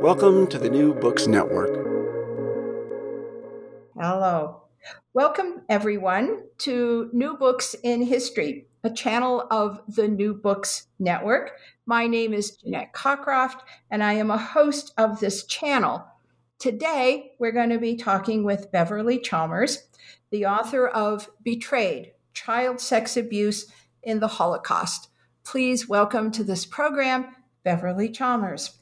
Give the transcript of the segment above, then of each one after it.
Welcome to the New Books Network. Hello. Welcome, everyone, to New Books in History, a channel of the New Books Network. My name is Jeanette Cockcroft, and I am a host of this channel. Today, we're going to be talking with Beverly Chalmers, the author of Betrayed Child Sex Abuse in the Holocaust. Please welcome to this program Beverly Chalmers.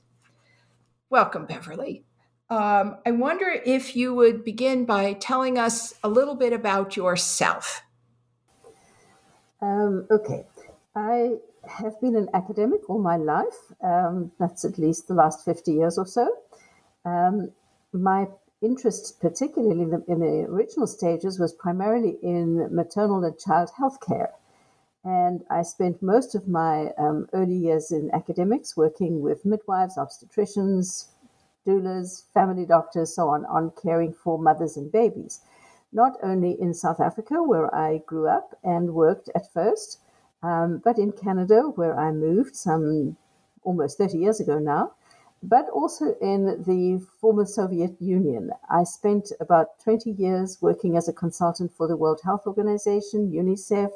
Welcome, Beverly. Um, I wonder if you would begin by telling us a little bit about yourself. Um, okay. I have been an academic all my life. Um, that's at least the last 50 years or so. Um, my interest, particularly in the, in the, original stages, was primarily in maternal and child health care. And I spent most of my um, early years in academics working with midwives, obstetricians, doulas, family doctors, so on, on caring for mothers and babies. Not only in South Africa, where I grew up and worked at first, um, but in Canada, where I moved some almost 30 years ago now, but also in the former Soviet Union. I spent about 20 years working as a consultant for the World Health Organization, UNICEF,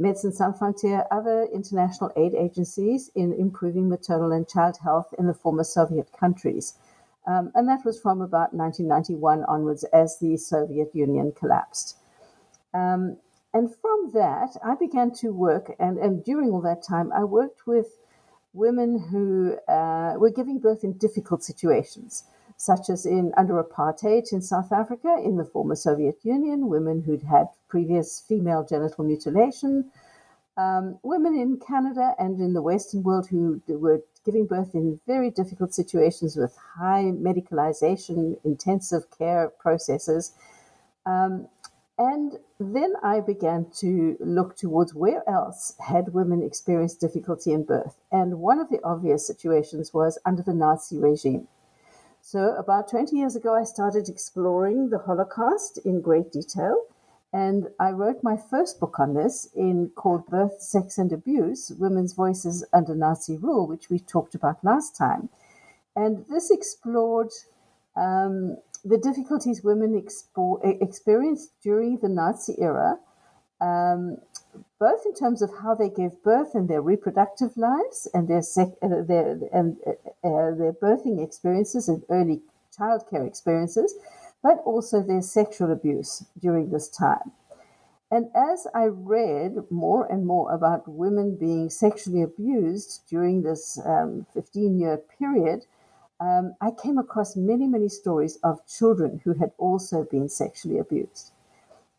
Médecins Sans Frontières, other international aid agencies in improving maternal and child health in the former Soviet countries. Um, and that was from about 1991 onwards as the Soviet Union collapsed. Um, and from that, I began to work, and, and during all that time, I worked with women who uh, were giving birth in difficult situations, such as in under apartheid in South Africa, in the former Soviet Union, women who'd had previous female genital mutilation, um, women in Canada and in the Western world who were giving birth in very difficult situations with high medicalization, intensive care processes. Um, and then I began to look towards where else had women experienced difficulty in birth. And one of the obvious situations was under the Nazi regime. So, about 20 years ago, I started exploring the Holocaust in great detail. And I wrote my first book on this in called Birth, Sex and Abuse Women's Voices Under Nazi Rule, which we talked about last time. And this explored um, the difficulties women expo- experienced during the Nazi era, um, both in terms of how they gave birth and their reproductive lives and their, sec- uh, their, and, uh, uh, their birthing experiences and early childcare experiences but also their sexual abuse during this time. And as I read more and more about women being sexually abused during this 15 um, year period, um, I came across many, many stories of children who had also been sexually abused.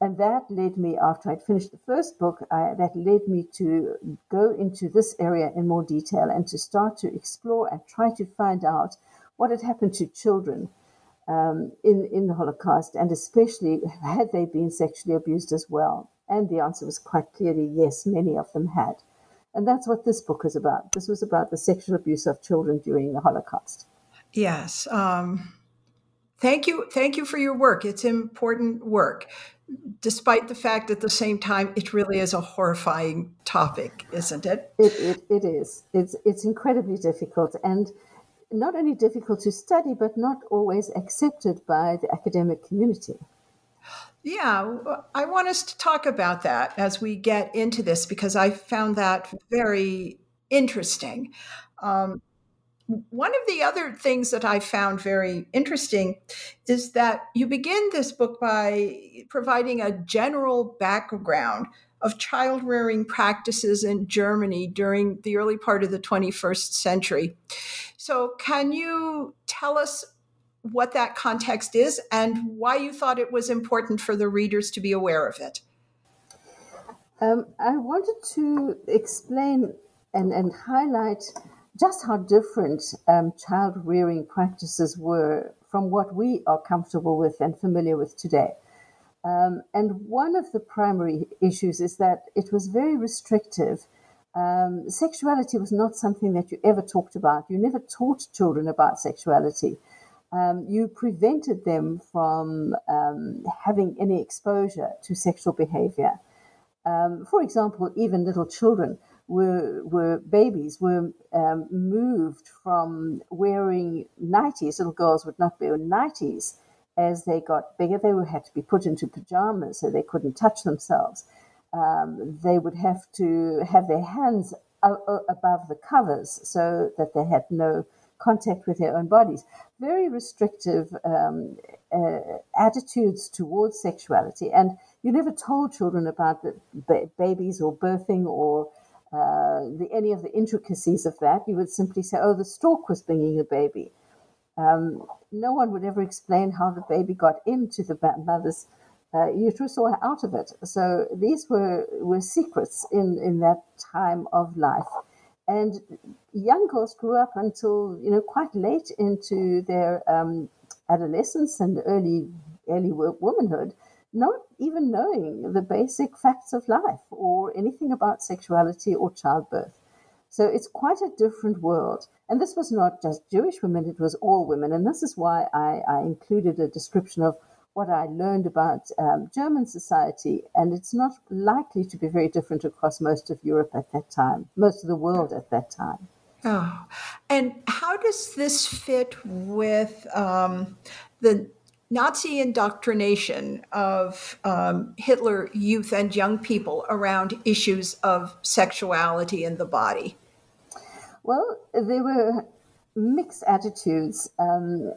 And that led me, after I'd finished the first book, I, that led me to go into this area in more detail and to start to explore and try to find out what had happened to children um, in, in the Holocaust, and especially had they been sexually abused as well? And the answer was quite clearly yes, many of them had. And that's what this book is about. This was about the sexual abuse of children during the Holocaust. Yes. Um, thank you. Thank you for your work. It's important work, despite the fact at the same time it really is a horrifying topic, isn't it? It, it, it is. It's, it's incredibly difficult. And not only difficult to study, but not always accepted by the academic community. Yeah, I want us to talk about that as we get into this because I found that very interesting. Um, one of the other things that I found very interesting is that you begin this book by providing a general background of child rearing practices in Germany during the early part of the 21st century. So, can you tell us what that context is and why you thought it was important for the readers to be aware of it? Um, I wanted to explain and, and highlight just how different um, child rearing practices were from what we are comfortable with and familiar with today. Um, and one of the primary issues is that it was very restrictive. Um, sexuality was not something that you ever talked about. You never taught children about sexuality. Um, you prevented them from um, having any exposure to sexual behavior. Um, for example, even little children were, were babies were um, moved from wearing nighties. Little girls would not wear nighties as they got bigger. They would have to be put into pajamas so they couldn't touch themselves. Um, they would have to have their hands above the covers so that they had no contact with their own bodies. Very restrictive um, uh, attitudes towards sexuality. And you never told children about the babies or birthing or uh, the, any of the intricacies of that. You would simply say, oh, the stork was bringing a baby. Um, no one would ever explain how the baby got into the mother's uh, uterus or out of it. So these were, were secrets in, in that time of life. And young girls grew up until, you know, quite late into their um, adolescence and early, early womanhood, not even knowing the basic facts of life or anything about sexuality or childbirth. So it's quite a different world. And this was not just Jewish women, it was all women. And this is why I, I included a description of what I learned about um, German society, and it's not likely to be very different across most of Europe at that time, most of the world at that time. Oh, and how does this fit with um, the Nazi indoctrination of um, Hitler youth and young people around issues of sexuality and the body? Well, there were mixed attitudes. Um,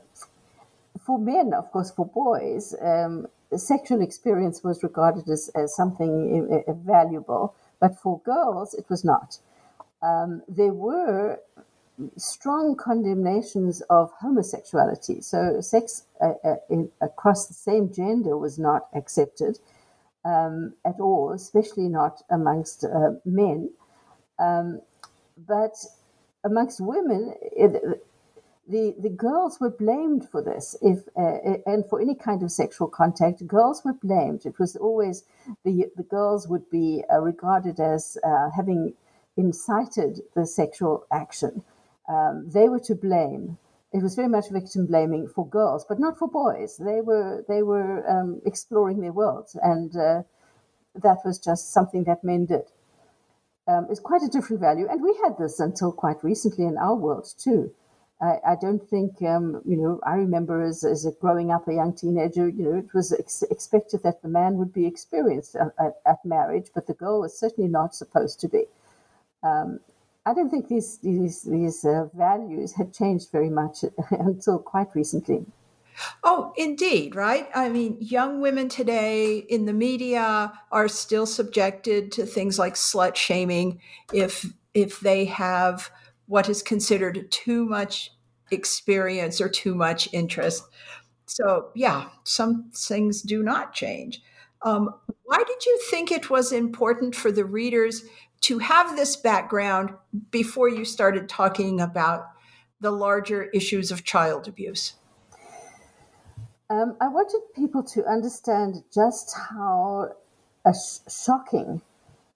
for men, of course, for boys, um, sexual experience was regarded as, as something valuable, but for girls, it was not. Um, there were strong condemnations of homosexuality. So, sex uh, uh, in, across the same gender was not accepted um, at all, especially not amongst uh, men. Um, but amongst women, it, the, the girls were blamed for this. If uh, and for any kind of sexual contact girls were blamed. It was always the the girls would be uh, regarded as uh, having incited the sexual action. Um, they were to blame. It was very much victim blaming for girls but not for boys. They were they were um, exploring their worlds and uh, that was just something that men did um, it's quite a different value and we had this until quite recently in our world too I, I don't think, um, you know, I remember as, as a growing up a young teenager, you know, it was ex- expected that the man would be experienced at, at, at, marriage, but the girl was certainly not supposed to be. Um, I don't think these these these uh, values had changed very much until quite recently. Oh, indeed, right? I mean, young women today in the media are still subjected to things like slut shaming if if they have what is considered too much experience or too much interest. So, yeah, some things do not change. Um, why did you think it was important for the readers to have this background before you started talking about the larger issues of child abuse? Um, I wanted people to understand just how uh, shocking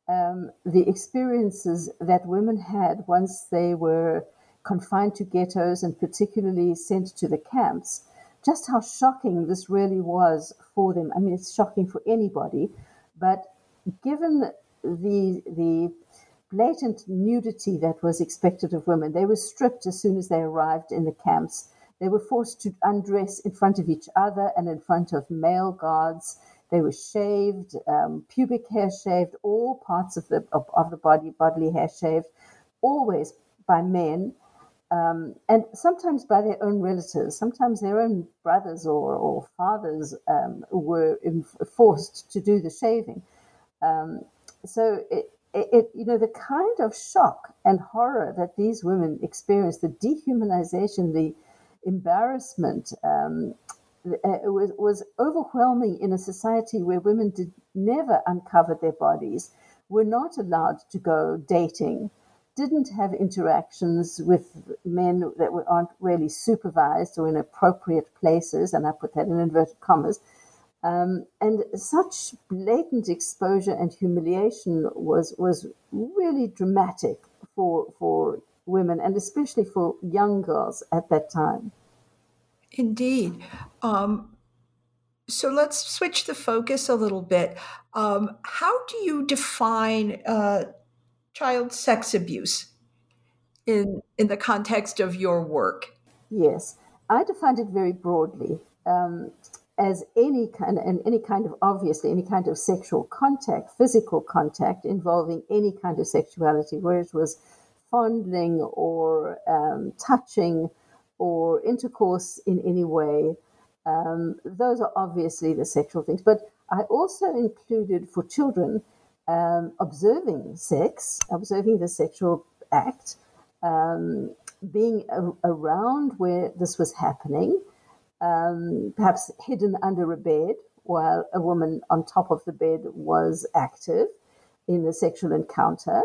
um, the experiences that women had once they were confined to ghettos and particularly sent to the camps, just how shocking this really was for them. I mean, it's shocking for anybody, but given the the blatant nudity that was expected of women, they were stripped as soon as they arrived in the camps. They were forced to undress in front of each other and in front of male guards. They were shaved, um, pubic hair shaved, all parts of the of, of, the body, bodily hair shaved, always by men. Um, and sometimes by their own relatives, sometimes their own brothers or, or fathers um, were forced to do the shaving. Um, so it, it, it, you know, the kind of shock and horror that these women experienced, the dehumanization, the embarrassment, um, uh, it was, was overwhelming in a society where women did never uncover their bodies, were not allowed to go dating, didn't have interactions with men that were, aren't really supervised or in appropriate places, and I put that in inverted commas. Um, and such blatant exposure and humiliation was was really dramatic for for women and especially for young girls at that time. Indeed. Um, so let's switch the focus a little bit. Um, how do you define uh, child sex abuse in in the context of your work? Yes, I defined it very broadly um, as any kind and any kind of obviously any kind of sexual contact, physical contact involving any kind of sexuality, where it was fondling or um, touching or intercourse in any way. Um, those are obviously the sexual things. But I also included for children um, observing sex, observing the sexual act, um, being a- around where this was happening, um, perhaps hidden under a bed while a woman on top of the bed was active in the sexual encounter.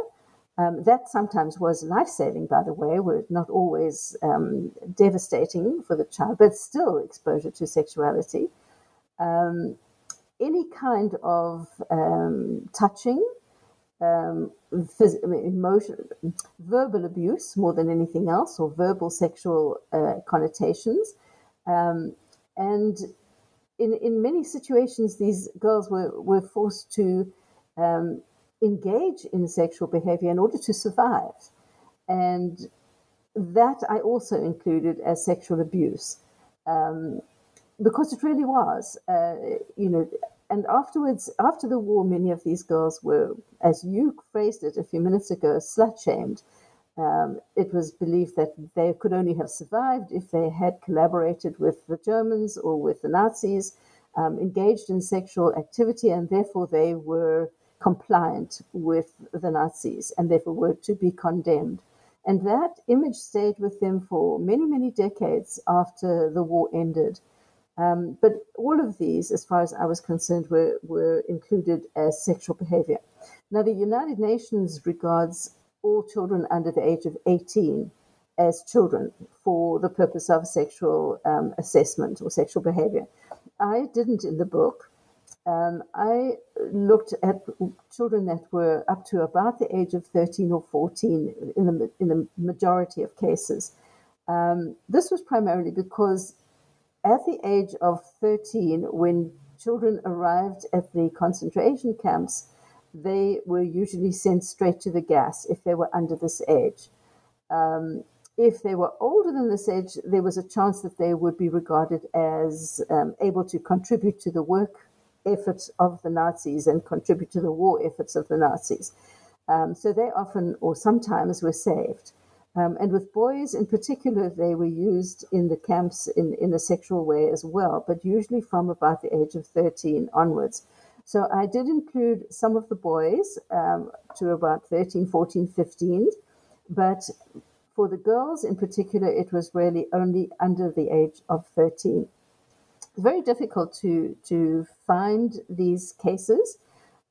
Um, that sometimes was life saving, by the way, were not always um, devastating for the child, but still exposure to sexuality. Um, any kind of um, touching, um, phys- emotion, verbal abuse more than anything else, or verbal sexual uh, connotations. Um, and in, in many situations, these girls were, were forced to um, engage in sexual behavior in order to survive. And that I also included as sexual abuse um, because it really was, uh, you know. And afterwards, after the war, many of these girls were, as you phrased it a few minutes ago, slut shamed. Um, it was believed that they could only have survived if they had collaborated with the Germans or with the Nazis, um, engaged in sexual activity, and therefore they were compliant with the Nazis and therefore were to be condemned. And that image stayed with them for many, many decades after the war ended. Um, but all of these, as far as I was concerned, were, were included as sexual behavior. Now, the United Nations regards all children under the age of 18 as children for the purpose of sexual um, assessment or sexual behavior. I didn't in the book. Um, I looked at children that were up to about the age of 13 or 14 in the, in the majority of cases. Um, this was primarily because at the age of 13, when children arrived at the concentration camps, they were usually sent straight to the gas if they were under this age. Um, if they were older than this age, there was a chance that they would be regarded as um, able to contribute to the work efforts of the Nazis and contribute to the war efforts of the Nazis. Um, so they often or sometimes were saved. Um, and with boys in particular, they were used in the camps in, in a sexual way as well, but usually from about the age of 13 onwards. So I did include some of the boys um, to about 13, 14, 15, but for the girls in particular, it was really only under the age of 13 very difficult to to find these cases.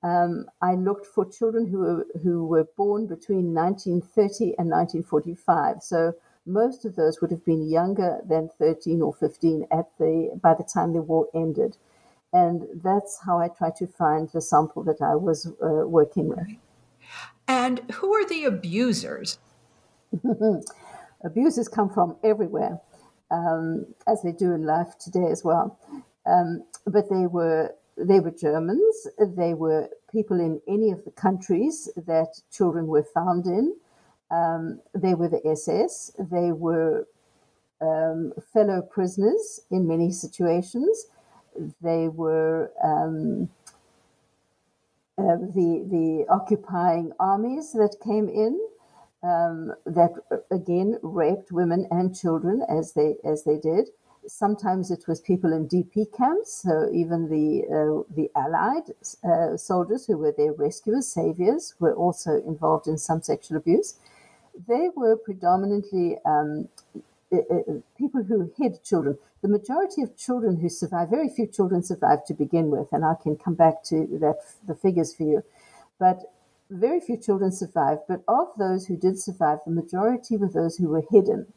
Um, I looked for children who were, who were born between 1930 and 1945. So most of those would have been younger than 13 or 15 at the by the time the war ended, and that's how I tried to find the sample that I was uh, working with. And who are the abusers? abusers come from everywhere um, as they do in life today as well. Um, but they were they were Germans. They were people in any of the countries that children were found in. Um, they were the SS. They were um, fellow prisoners in many situations. They were um, uh, the the occupying armies that came in. Um, that uh, again raped women and children as they as they did. Sometimes it was people in DP camps, so even the uh, the Allied uh, soldiers who were their rescuers, saviors, were also involved in some sexual abuse. They were predominantly um, people who hid children. The majority of children who survive, very few children survive to begin with, and I can come back to that the figures for you. But very few children survived, but of those who did survive, the majority were those who were hidden.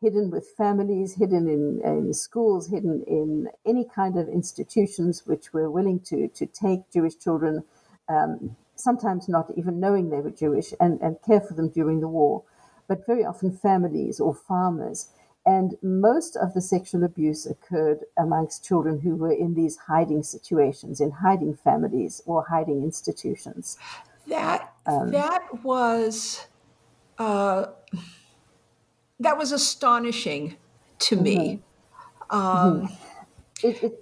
Hidden with families, hidden in, in schools, hidden in any kind of institutions which were willing to, to take Jewish children, um, sometimes not even knowing they were Jewish, and, and care for them during the war, but very often families or farmers. And most of the sexual abuse occurred amongst children who were in these hiding situations, in hiding families or hiding institutions. That um, that was uh, that was astonishing to mm-hmm. me. Um, mm-hmm. it, it,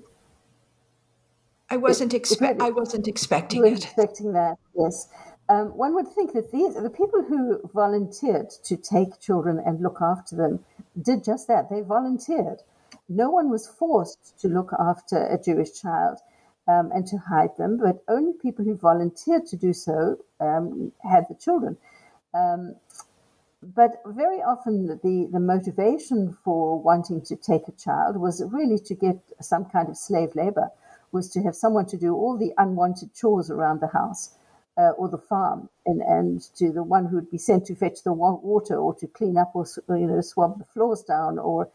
I wasn't expect I wasn't expecting it. Expecting that, yes. Um, one would think that these the people who volunteered to take children and look after them did just that. They volunteered. No one was forced to look after a Jewish child um, and to hide them, but only people who volunteered to do so um, had the children. Um, but very often, the, the motivation for wanting to take a child was really to get some kind of slave labor, was to have someone to do all the unwanted chores around the house. Uh, or the farm, and, and to the one who would be sent to fetch the water or to clean up or you know swab the floors down, or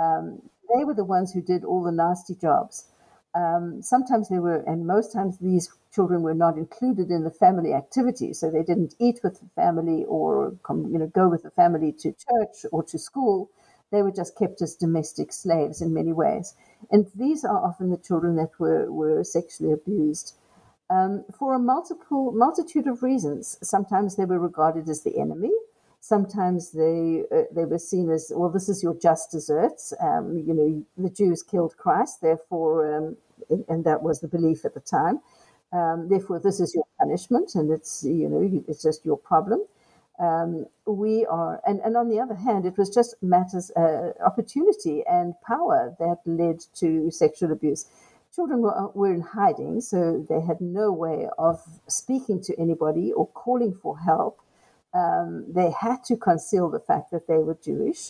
um, they were the ones who did all the nasty jobs. Um, sometimes they were, and most times these children were not included in the family activities, so they didn't eat with the family or you know go with the family to church or to school. They were just kept as domestic slaves in many ways, and these are often the children that were were sexually abused. Um, for a multiple multitude of reasons. Sometimes they were regarded as the enemy. Sometimes they uh, they were seen as well. This is your just desserts. Um, you know, the Jews killed Christ, therefore, um, and that was the belief at the time. Um, therefore, this is your punishment, and it's you know it's just your problem. Um, we are, and, and on the other hand, it was just matters, uh, opportunity and power that led to sexual abuse. Children were, were in hiding, so they had no way of speaking to anybody or calling for help. Um, they had to conceal the fact that they were Jewish.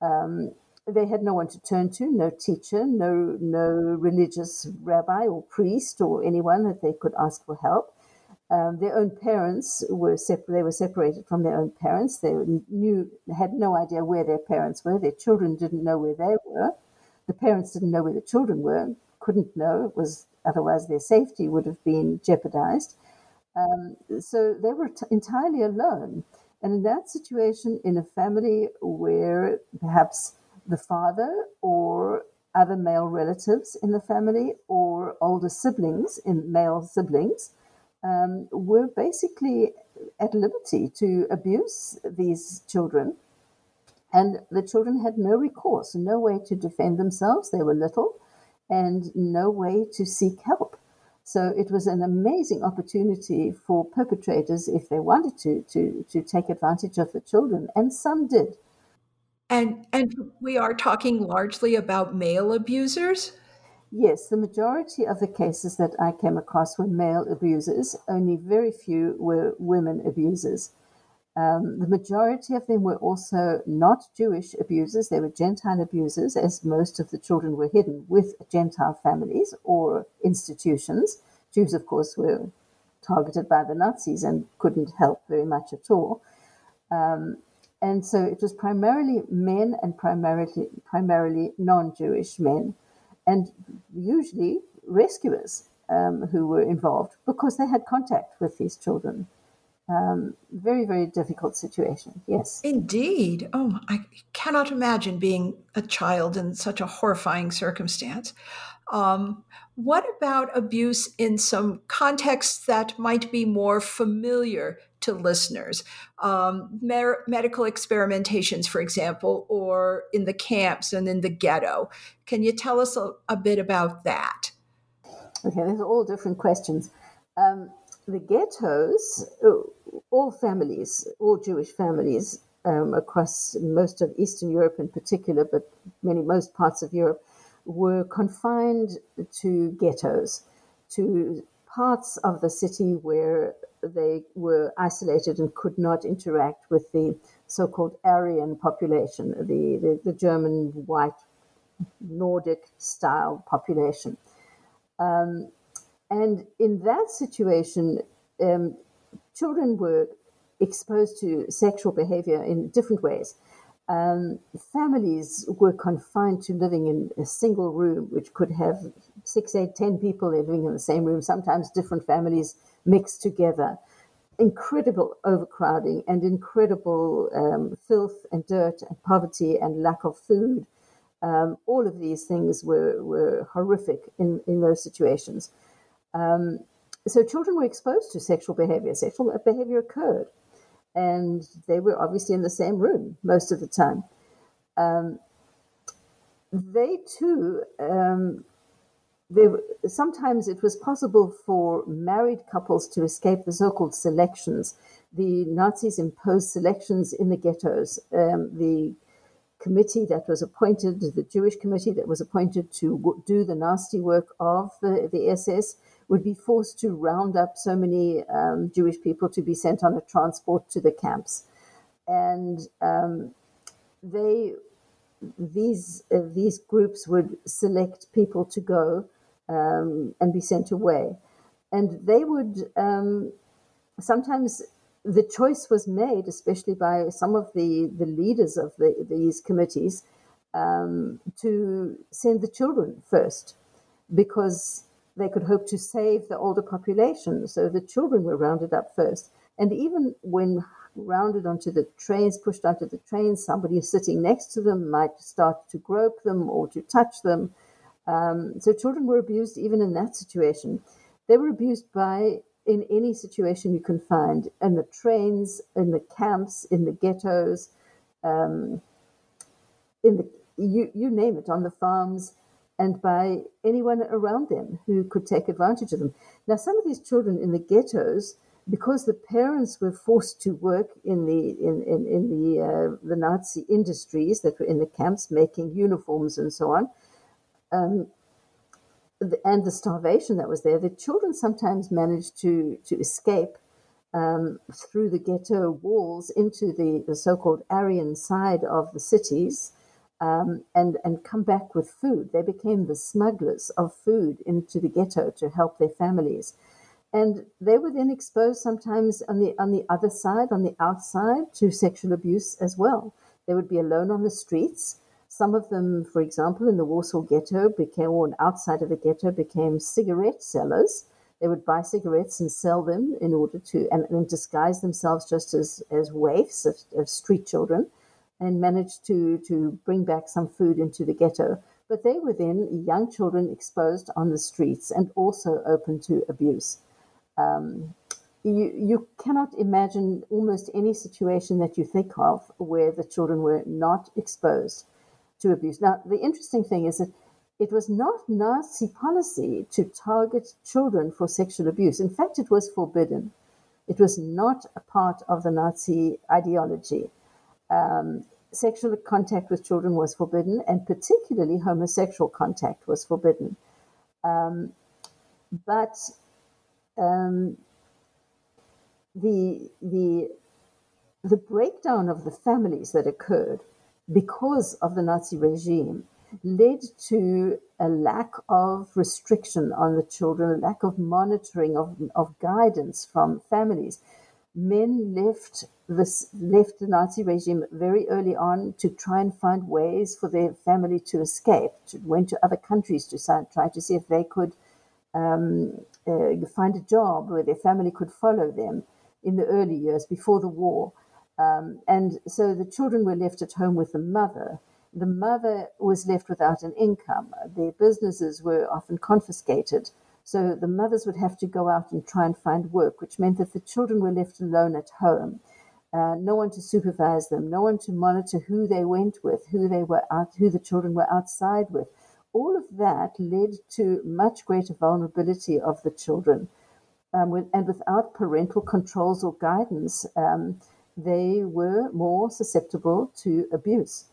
Um, they had no one to turn to, no teacher, no no religious rabbi or priest or anyone that they could ask for help. Um, their own parents were separated. They were separated from their own parents. They knew had no idea where their parents were. Their children didn't know where they were. The parents didn't know where the children were. Couldn't know. It was otherwise their safety would have been jeopardized. Um, so they were t- entirely alone. And in that situation, in a family where perhaps the father or other male relatives in the family or older siblings in male siblings um, were basically at liberty to abuse these children. And the children had no recourse, no way to defend themselves. They were little and no way to seek help. So it was an amazing opportunity for perpetrators, if they wanted to, to, to take advantage of the children. And some did. And and we are talking largely about male abusers? Yes, the majority of the cases that I came across were male abusers. Only very few were women abusers. Um, the majority of them were also not Jewish abusers, they were Gentile abusers, as most of the children were hidden with Gentile families or institutions. Jews, of course, were targeted by the Nazis and couldn't help very much at all. Um, and so it was primarily men and primarily primarily non-Jewish men, and usually rescuers um, who were involved because they had contact with these children. Um, very very difficult situation. Yes, indeed. Oh, I cannot imagine being a child in such a horrifying circumstance. Um, what about abuse in some contexts that might be more familiar to listeners? Um, mer- medical experimentations, for example, or in the camps and in the ghetto. Can you tell us a, a bit about that? Okay, these are all different questions. Um, the ghettos, uh, all families, all Jewish families um, across most of Eastern Europe in particular, but many most parts of Europe, were confined to ghettos, to parts of the city where they were isolated and could not interact with the so-called Aryan population, the, the, the German white Nordic style population. Um, and in that situation, um, children were exposed to sexual behavior in different ways. Um, families were confined to living in a single room, which could have six, eight, ten people living in the same room, sometimes different families mixed together. Incredible overcrowding and incredible um, filth and dirt and poverty and lack of food. Um, all of these things were, were horrific in, in those situations. Um, so children were exposed to sexual behavior. Sexual behavior occurred, and they were obviously in the same room most of the time. Um, they too, um, they, sometimes it was possible for married couples to escape the so-called selections. The Nazis imposed selections in the ghettos. Um, the committee that was appointed, the Jewish committee that was appointed to do the nasty work of the, the SS, would be forced to round up so many um, Jewish people to be sent on a transport to the camps, and um, they these uh, these groups would select people to go um, and be sent away, and they would um, sometimes the choice was made, especially by some of the the leaders of the, these committees, um, to send the children first. Because they could hope to save the older population. So the children were rounded up first. And even when rounded onto the trains, pushed onto the trains, somebody sitting next to them might start to grope them or to touch them. Um, so children were abused even in that situation. They were abused by in any situation you can find in the trains, in the camps, in the ghettos, um, in the you you name it on the farms and by anyone around them who could take advantage of them. Now, some of these children in the ghettos, because the parents were forced to work in the in in, in the uh, the Nazi industries that were in the camps, making uniforms and so on, um, and the starvation that was there, the children sometimes managed to to escape um, through the ghetto walls into the, the so-called Aryan side of the cities um, and and come back with food. They became the smugglers of food into the ghetto to help their families, and they were then exposed sometimes on the on the other side, on the outside, to sexual abuse as well. They would be alone on the streets. Some of them, for example, in the Warsaw Ghetto, became or outside of the ghetto became cigarette sellers. They would buy cigarettes and sell them in order to and, and disguise themselves just as as waifs of, of street children and managed to, to bring back some food into the ghetto. But they were then young children exposed on the streets and also open to abuse. Um, you, you cannot imagine almost any situation that you think of where the children were not exposed to abuse. Now, the interesting thing is that it was not Nazi policy to target children for sexual abuse. In fact, it was forbidden. It was not a part of the Nazi ideology um, sexual contact with children was forbidden, and particularly homosexual contact was forbidden. Um, but um, the the the breakdown of the families that occurred because of the Nazi regime led to a lack of restriction on the children, a lack of monitoring of, of guidance from families men left this left the Nazi regime very early on to try and find ways for their family to escape. To, went to other countries to try to see if they could um, uh, find a job where their family could follow them in the early years before the war. Um, and so the children were left at home with the mother. The mother was left without an income. Their businesses were often confiscated. So the mothers would have to go out and try and find work, which meant that the children were left alone at home. Uh, no one to supervise them, no one to monitor who they went with, who they were out, who the children were outside with. All of that led to much greater vulnerability of the children. um, with, and without parental controls or guidance, um, they were more susceptible to abuse.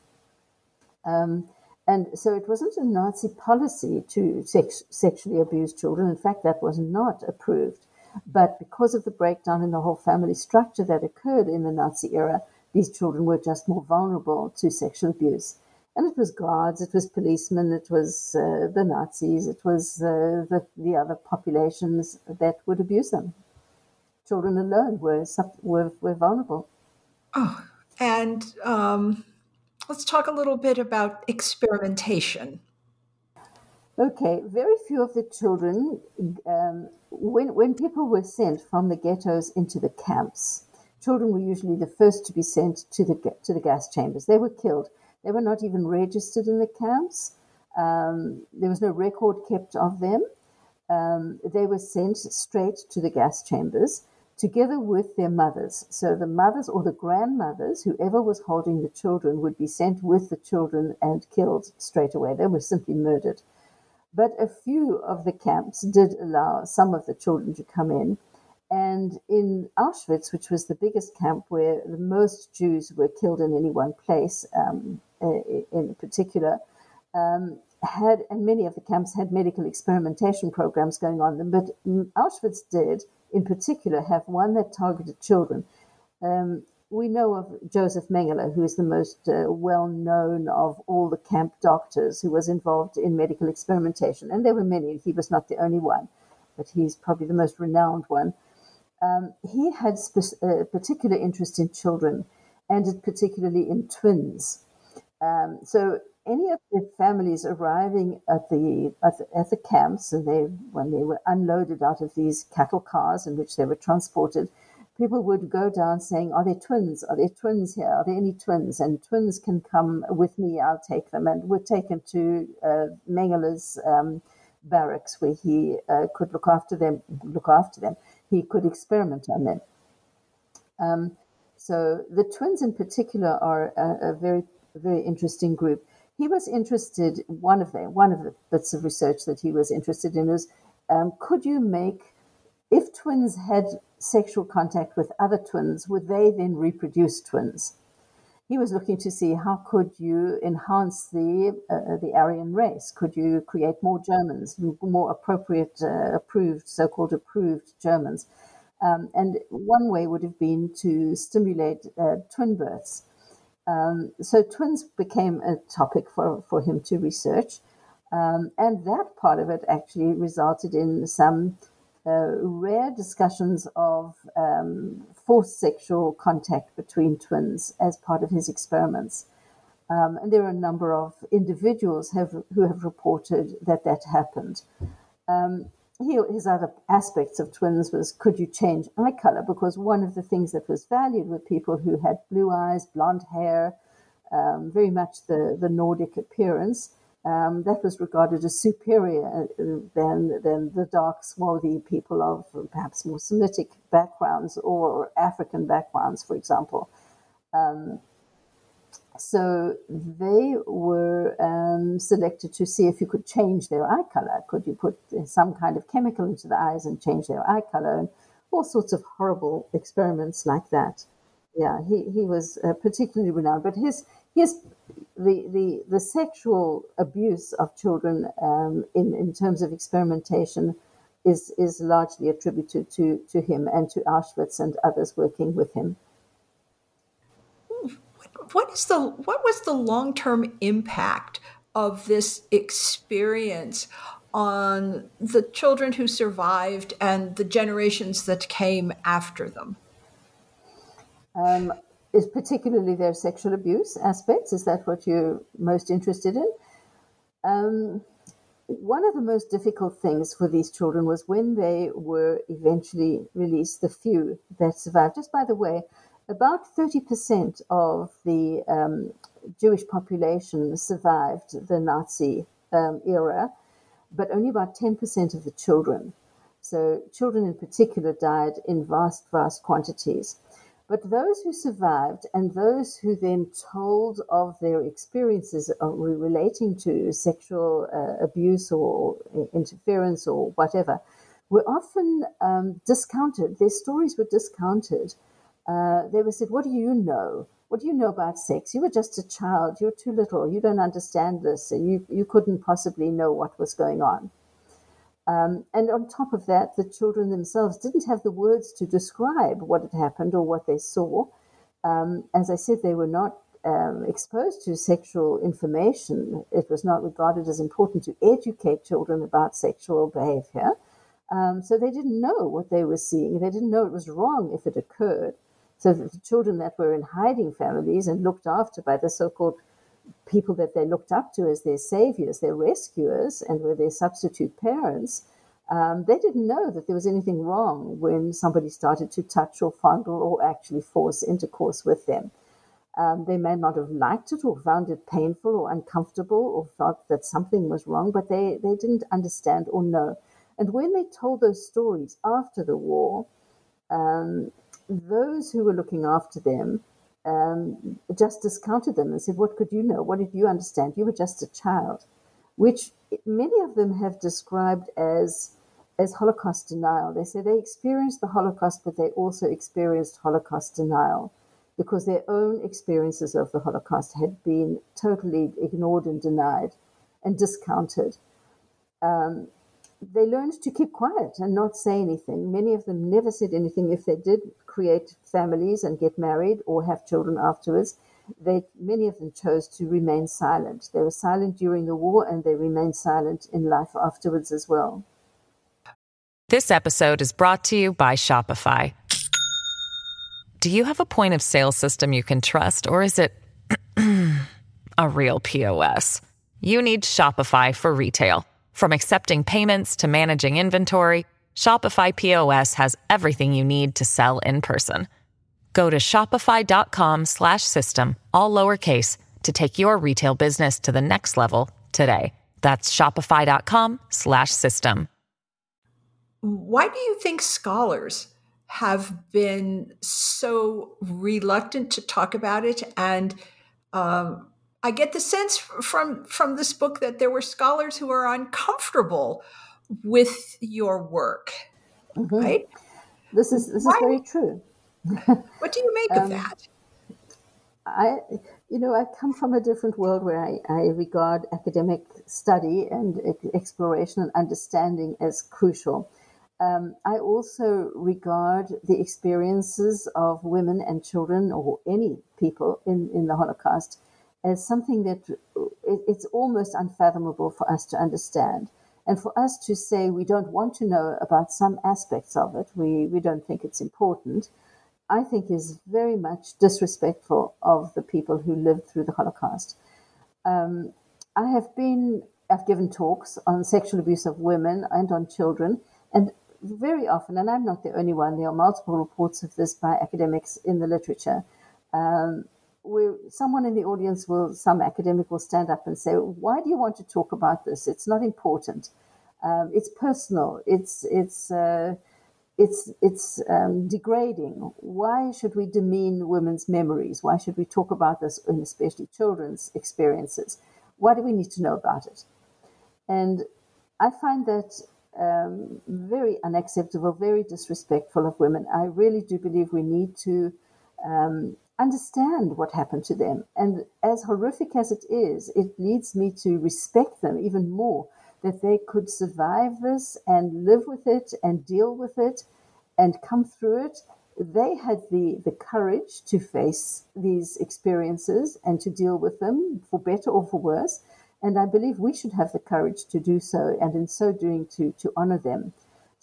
Um, and so it wasn't a Nazi policy to sex- sexually abuse children. In fact, that was not approved. But because of the breakdown in the whole family structure that occurred in the Nazi era, these children were just more vulnerable to sexual abuse. And it was guards, it was policemen, it was uh, the Nazis, it was uh, the, the other populations that would abuse them. Children alone were, were, were vulnerable. Oh, and um, let's talk a little bit about experimentation. Okay, very few of the children, um, when, when people were sent from the ghettos into the camps, children were usually the first to be sent to the, to the gas chambers. They were killed. They were not even registered in the camps. Um, there was no record kept of them. Um, they were sent straight to the gas chambers together with their mothers. So the mothers or the grandmothers, whoever was holding the children, would be sent with the children and killed straight away. They were simply murdered. But a few of the camps did allow some of the children to come in. And in Auschwitz, which was the biggest camp where the most Jews were killed in any one place, um, in particular, um, had and many of the camps had medical experimentation programs going on. them, But Auschwitz did, in particular, have one that targeted children. Um, we know of Joseph Mengele, who is the most uh, well known of all the camp doctors who was involved in medical experimentation. And there were many, he was not the only one, but he's probably the most renowned one. Um, he had spe- a uh, particular interest in children and particularly in twins. Um, so any of the families arriving at the, at the, at the camps and they when they were unloaded out of these cattle cars in which they were transported people would go down saying, Are there twins? Are there twins here? Are there any twins? And twins can come with me, I'll take them. And we're taken to uh, Mengele's um, barracks where he uh, could look after them, look after them. He could experiment on them. Um, so the twins in particular are a, a very, very interesting group. He was interested, one of them, one of the bits of research that he was interested in is um, could you make, if twins had sexual contact with other twins, would they then reproduce twins? He was looking to see how could you enhance the uh, the Aryan race? Could you create more Germans, more appropriate, uh, approved, so-called approved Germans? Um, and one way would have been to stimulate uh, twin births. Um, so twins became a topic for, for him to research. Um, and that part of it actually resulted in some uh, rare discussions of um, forced sexual contact between twins as part of his experiments. Um, and there are a number of individuals have, who have reported that that happened. Um, his other aspects of twins was could you change eye color? Because one of the things that was valued were people who had blue eyes, blonde hair, um, very much the, the Nordic appearance um, that was regarded as superior uh, than, than the dark, swarthy people of perhaps more Semitic backgrounds or African backgrounds, for example. Um, so they were um, selected to see if you could change their eye color. Could you put some kind of chemical into the eyes and change their eye color? And all sorts of horrible experiments like that. Yeah, he, he was uh, particularly renowned. But his his the, the, the sexual abuse of children um, in, in terms of experimentation is, is largely attributed to, to him and to Auschwitz and others working with him. What is the what was the long term impact of this experience on the children who survived and the generations that came after them? Um, is particularly their sexual abuse aspects. Is that what you're most interested in? Um, one of the most difficult things for these children was when they were eventually released, the few that survived. Just by the way, about 30% of the um, Jewish population survived the Nazi um, era, but only about 10% of the children. So, children in particular died in vast, vast quantities. But those who survived and those who then told of their experiences relating to sexual uh, abuse or interference or whatever were often um, discounted. Their stories were discounted. Uh, they were said, What do you know? What do you know about sex? You were just a child. You're too little. You don't understand this. You, you couldn't possibly know what was going on. Um, and on top of that, the children themselves didn't have the words to describe what had happened or what they saw. Um, as I said, they were not um, exposed to sexual information. It was not regarded as important to educate children about sexual behavior. Um, so they didn't know what they were seeing. They didn't know it was wrong if it occurred. So the children that were in hiding families and looked after by the so called people that they looked up to as their saviors, their rescuers, and were their substitute parents, um, they didn't know that there was anything wrong when somebody started to touch or fondle or actually force intercourse with them. Um, they may not have liked it or found it painful or uncomfortable or thought that something was wrong, but they, they didn't understand or know. And when they told those stories after the war, um, those who were looking after them um, just discounted them and said, What could you know? What did you understand? You were just a child, which many of them have described as. As Holocaust denial. They say they experienced the Holocaust, but they also experienced Holocaust denial because their own experiences of the Holocaust had been totally ignored and denied and discounted. Um, they learned to keep quiet and not say anything. Many of them never said anything. If they did create families and get married or have children afterwards, they many of them chose to remain silent. They were silent during the war and they remained silent in life afterwards as well. This episode is brought to you by Shopify. Do you have a point of sale system you can trust or is it a real POS? You need Shopify for retail. From accepting payments to managing inventory, Shopify POS has everything you need to sell in person. Go to shopify.com/system all lowercase to take your retail business to the next level today. That's shopify.com/system. Why do you think scholars have been so reluctant to talk about it and um, I get the sense from from this book that there were scholars who are uncomfortable with your work, mm-hmm. right? This is this Why? is very true. what do you make um, of that? I, you know, I come from a different world where I, I regard academic study and exploration and understanding as crucial. Um, I also regard the experiences of women and children or any people in, in the Holocaust as something that it's almost unfathomable for us to understand. And for us to say we don't want to know about some aspects of it, we, we don't think it's important, I think is very much disrespectful of the people who lived through the Holocaust. Um, I have been, I've given talks on sexual abuse of women and on children, and very often, and I'm not the only one, there are multiple reports of this by academics in the literature. Um, where someone in the audience will, some academic will stand up and say, "Why do you want to talk about this? It's not important. Um, it's personal. It's it's uh, it's it's um, degrading. Why should we demean women's memories? Why should we talk about this, and especially children's experiences? Why do we need to know about it?" And I find that um, very unacceptable, very disrespectful of women. I really do believe we need to um, understand what happened to them. And as horrific as it is, it leads me to respect them even more that they could survive this and live with it and deal with it and come through it. They had the, the courage to face these experiences and to deal with them for better or for worse. And I believe we should have the courage to do so, and in so doing, to, to honor them.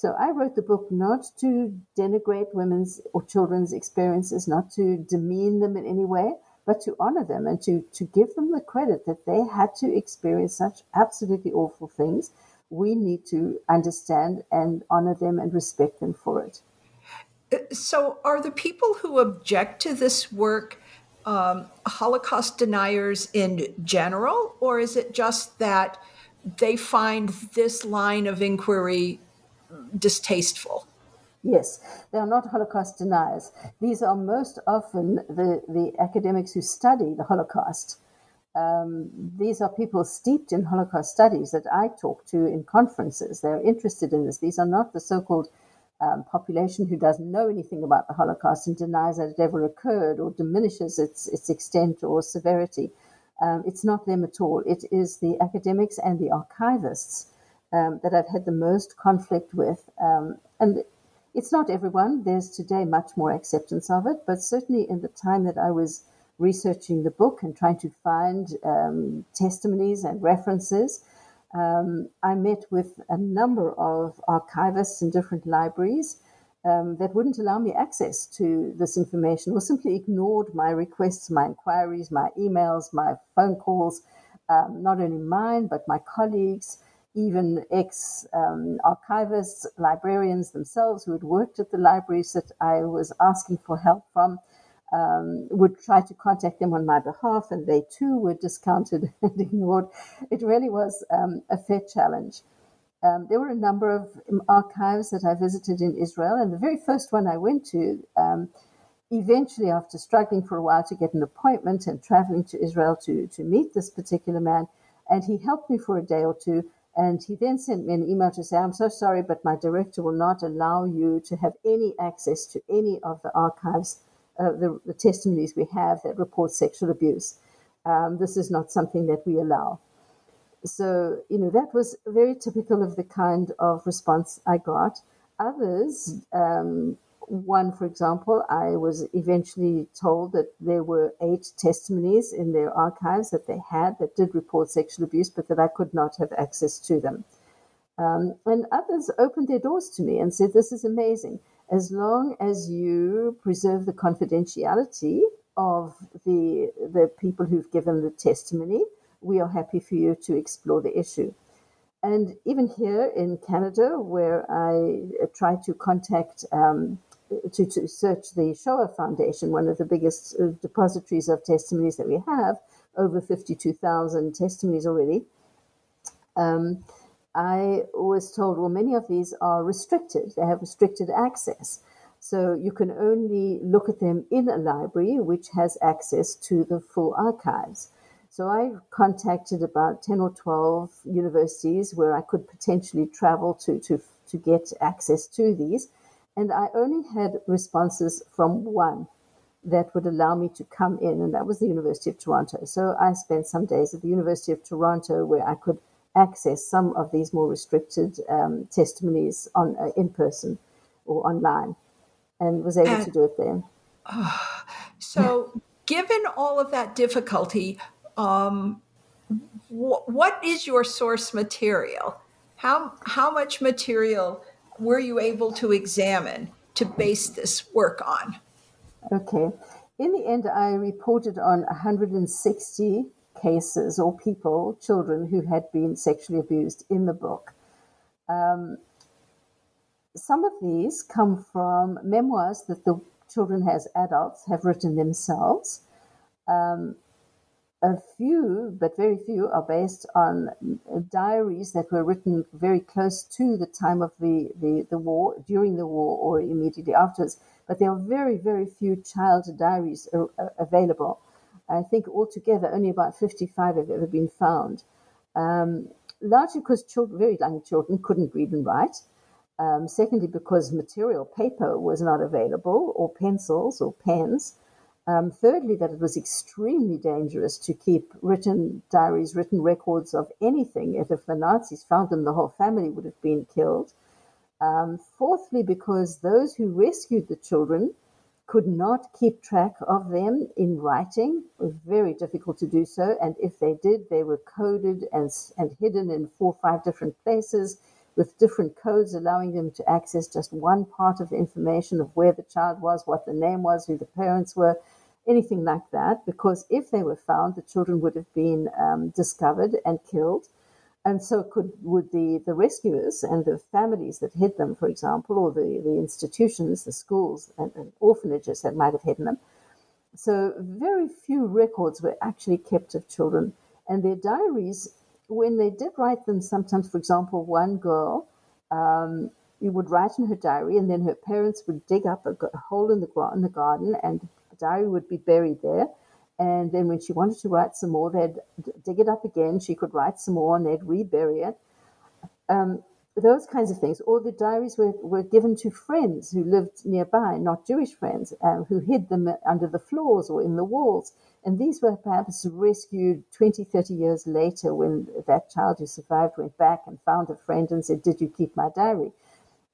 So I wrote the book not to denigrate women's or children's experiences, not to demean them in any way, but to honor them and to, to give them the credit that they had to experience such absolutely awful things. We need to understand and honor them and respect them for it. So, are the people who object to this work um, Holocaust deniers in general, or is it just that they find this line of inquiry distasteful. Yes, they are not Holocaust deniers. These are most often the, the academics who study the Holocaust. Um, these are people steeped in Holocaust studies that I talk to in conferences. They're interested in this. These are not the so called um, population who doesn't know anything about the Holocaust and denies that it ever occurred or diminishes its, its extent or severity. Um, it's not them at all. It is the academics and the archivists um, that I've had the most conflict with. Um, and it's not everyone. There's today much more acceptance of it, but certainly in the time that I was researching the book and trying to find um, testimonies and references, um, I met with a number of archivists in different libraries um, that wouldn't allow me access to this information or simply ignored my requests, my inquiries, my emails, my phone calls, um, not only mine, but my colleagues, even ex um, archivists, librarians themselves who had worked at the libraries that I was asking for help from um, would try to contact them on my behalf, and they too were discounted and ignored. It really was um, a fair challenge. Um, there were a number of archives that I visited in Israel, and the very first one I went to, um, eventually, after struggling for a while to get an appointment and traveling to Israel to, to meet this particular man, and he helped me for a day or two. And he then sent me an email to say, I'm so sorry, but my director will not allow you to have any access to any of the archives uh, the, the, testimonies we have that report sexual abuse. Um, this is not something that we allow. So, you know, that was very typical of the kind of response I got. Others, um, one, for example, I was eventually told that there were eight testimonies in their archives that they had that did report sexual abuse, but that I could not have access to them. Um, and others opened their doors to me and said, This is amazing as long as you preserve the confidentiality of the the people who've given the testimony, we are happy for you to explore the issue. And even here in Canada, where I try to contact um, to, to search the Shoah Foundation, one of the biggest uh, depositories of testimonies that we have, over 52,000 testimonies already. Um, I was told, well, many of these are restricted, they have restricted access. So you can only look at them in a library which has access to the full archives. So I contacted about 10 or 12 universities where I could potentially travel to, to, to get access to these. And I only had responses from one that would allow me to come in, and that was the University of Toronto. So I spent some days at the University of Toronto where I could access some of these more restricted um, testimonies on uh, in person or online, and was able and, to do it there. So, given all of that difficulty, um, wh- what is your source material? How how much material were you able to examine to base this work on? Okay. In the end, I reported on 160 cases or people, children who had been sexually abused in the book. Um, some of these come from memoirs that the children as adults have written themselves. Um, a few, but very few, are based on diaries that were written very close to the time of the, the, the war, during the war, or immediately afterwards. But there are very, very few child diaries available. I think altogether only about 55 have ever been found. Um, largely because children, very young children couldn't read and write. Um, secondly, because material paper was not available, or pencils or pens. Um, thirdly, that it was extremely dangerous to keep written diaries, written records of anything. If the Nazis found them, the whole family would have been killed. Um, fourthly, because those who rescued the children could not keep track of them in writing. It was very difficult to do so. And if they did, they were coded and, and hidden in four or five different places with different codes allowing them to access just one part of the information of where the child was, what the name was, who the parents were, anything like that. Because if they were found, the children would have been um, discovered and killed. And so could would the, the rescuers and the families that hid them, for example, or the, the institutions, the schools and, and orphanages that might have hidden them. So very few records were actually kept of children. And their diaries, when they did write them, sometimes, for example, one girl, um, you would write in her diary, and then her parents would dig up a, hole in the, in the garden, and the diary would be buried there And then when she wanted to write some more, they'd dig it up again. She could write some more and they'd rebury it. Um, those kinds of things. Or the diaries were, were given to friends who lived nearby, not Jewish friends, uh, who hid them under the floors or in the walls. And these were perhaps rescued 20, 30 years later when that child who survived went back and found a friend and said, Did you keep my diary?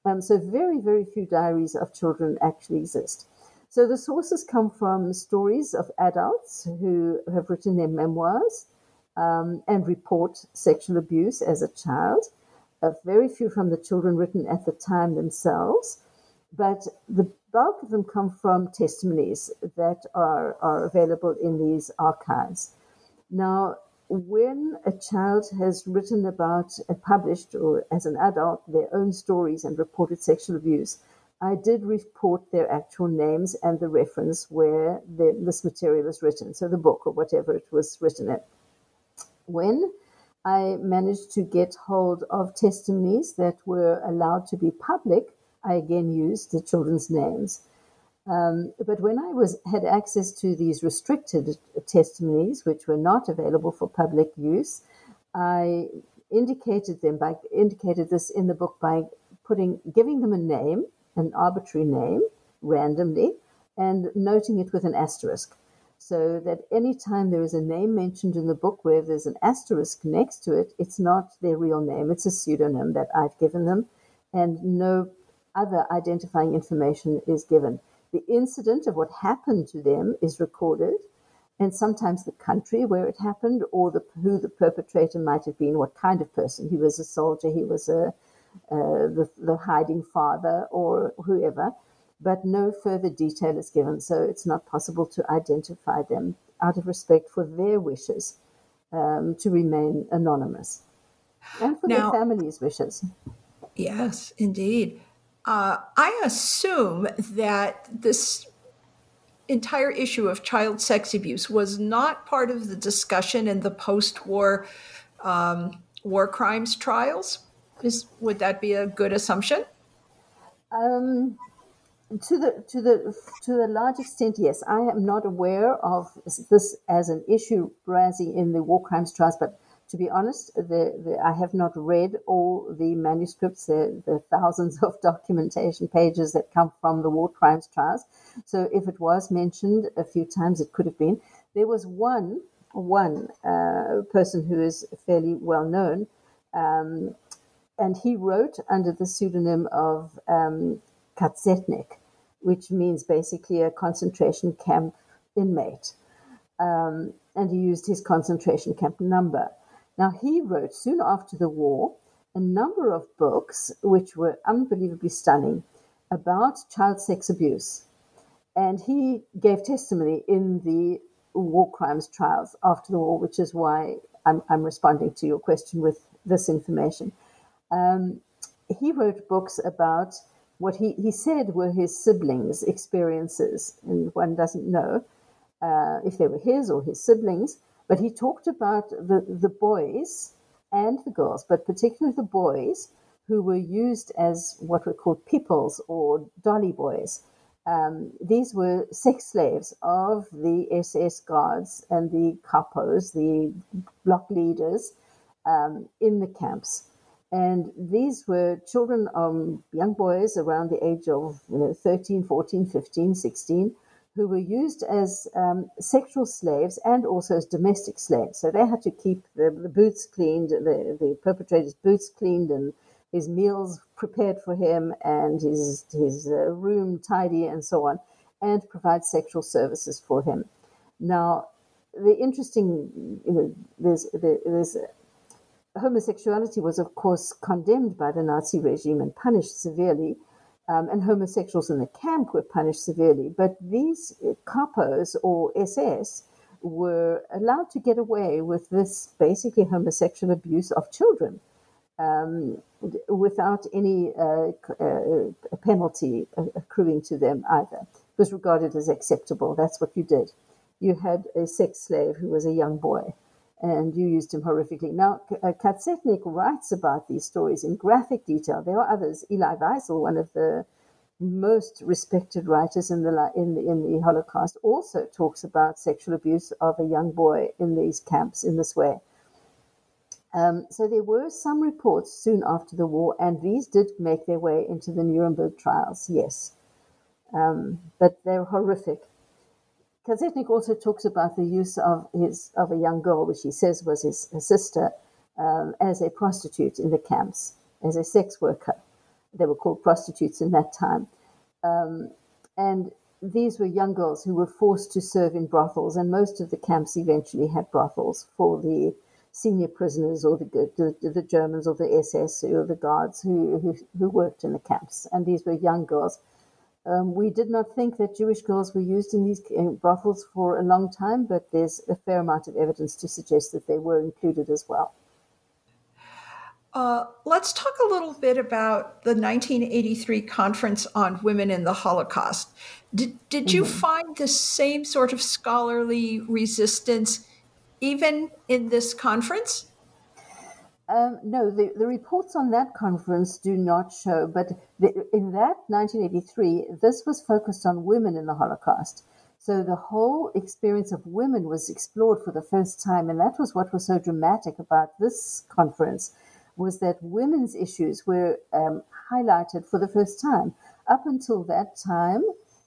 Um, so, very, very few diaries of children actually exist. So, the sources come from stories of adults who have written their memoirs um, and report sexual abuse as a child uh, very few from the children written at the time themselves, but the bulk of them come from testimonies that are, are available in these archives. Now, when a child has written about and published, or as an adult, their own stories and reported sexual abuse, I did report their actual names and the reference where the, this material is written, so the book or whatever it was written in. When I managed to get hold of testimonies that were allowed to be public. I again used the children's names. Um, but when I was had access to these restricted testimonies, which were not available for public use, I indicated them by indicated this in the book by putting giving them a name, an arbitrary name, randomly, and noting it with an asterisk so that anytime there is a name mentioned in the book where there's an asterisk next to it, it's not their real name, it's a pseudonym that I've given them, and no other identifying information is given. The incident of what happened to them is recorded, and sometimes the country where it happened or the, who the perpetrator might have been, what kind of person. He was a soldier, he was a, uh, the, the hiding father, or whoever but no further detail is given, so it's not possible to identify them out of respect for their wishes um, to remain anonymous and for now, their families' wishes. Yes, indeed. Uh, I assume that this entire issue of child sex abuse was not part of the discussion in the post-war um, war crimes trials. Is, would that be a good assumption? Um, to the to the to a large extent, yes. I am not aware of this as an issue rising in the war crimes trials, but to be honest, the, the, I have not read all the manuscripts, the, the, thousands of documentation pages that come from the war crimes trials. So if it was mentioned a few times, it could have been. There was one one uh, person who is fairly well known, um, and he wrote under the pseudonym of um, Katzetnik, which means basically a concentration camp inmate. Um, and he used his concentration camp number. Now, he wrote soon after the war a number of books which were unbelievably stunning about child sex abuse. And he gave testimony in the war crimes trials after the war, which is why I'm, I'm responding to your question with this information. Um, he wrote books about what he, he said were his siblings' experiences, and one doesn't know uh, if they were his or his siblings, but he talked about the, the boys and the girls, but particularly the boys who were used as what were called pipels or dolly boys. Um, these were sex slaves of the SS guards and the kapos, the block leaders um, in the camps. And these were children, um, young boys around the age of you know, 13, 14, 15, 16, who were used as um, sexual slaves and also as domestic slaves. So they had to keep the, the boots cleaned, the, the perpetrator's boots cleaned, and his meals prepared for him, and his, his uh, room tidy, and so on, and provide sexual services for him. Now, the interesting, you know, there's, there's homosexuality was, of course, condemned by the Nazi regime and punished severely. Um, and homosexuals in the camp were punished severely. But these kapos or SS were allowed to get away with this basically homosexual abuse of children um, without any uh, uh, penalty accruing to them either. It was regarded as acceptable. That's what you did. You had a sex slave who was a young boy and you used him horrifically. Now, uh, Katzetnik writes about these stories in graphic detail. There are others. Elie Wiesel, one of the most respected writers in the in the, in the Holocaust, also talks about sexual abuse of a young boy in these camps in this way. Um, so there were some reports soon after the war, and these did make their way into the Nuremberg trials. Yes, um, but they're horrific. Katzetnik also talks about the use of his of a young girl, which he says was his, his sister, um, as a prostitute in the camps, as a sex worker. They were called prostitutes in that time. Um, and these were young girls who were forced to serve in brothels, and most of the camps eventually had brothels for the senior prisoners or the, the, the Germans or the SS or the guards who, who, who, worked in the camps. And these were young girls. Um, we did not think that Jewish girls were used in these brothels for a long time, but there's a fair amount of evidence to suggest that they were included as well. Uh, let's talk a little bit about the 1983 Conference on Women in the Holocaust. Did, did mm-hmm. you find the same sort of scholarly resistance even in this conference? Um, no, the, the reports on that conference do not show, but the, in that 1983, this was focused on women in the Holocaust. So the whole experience of women was explored for the first time, and that was what was so dramatic about this conference was that women's issues were um, highlighted for the first time. Up until that time,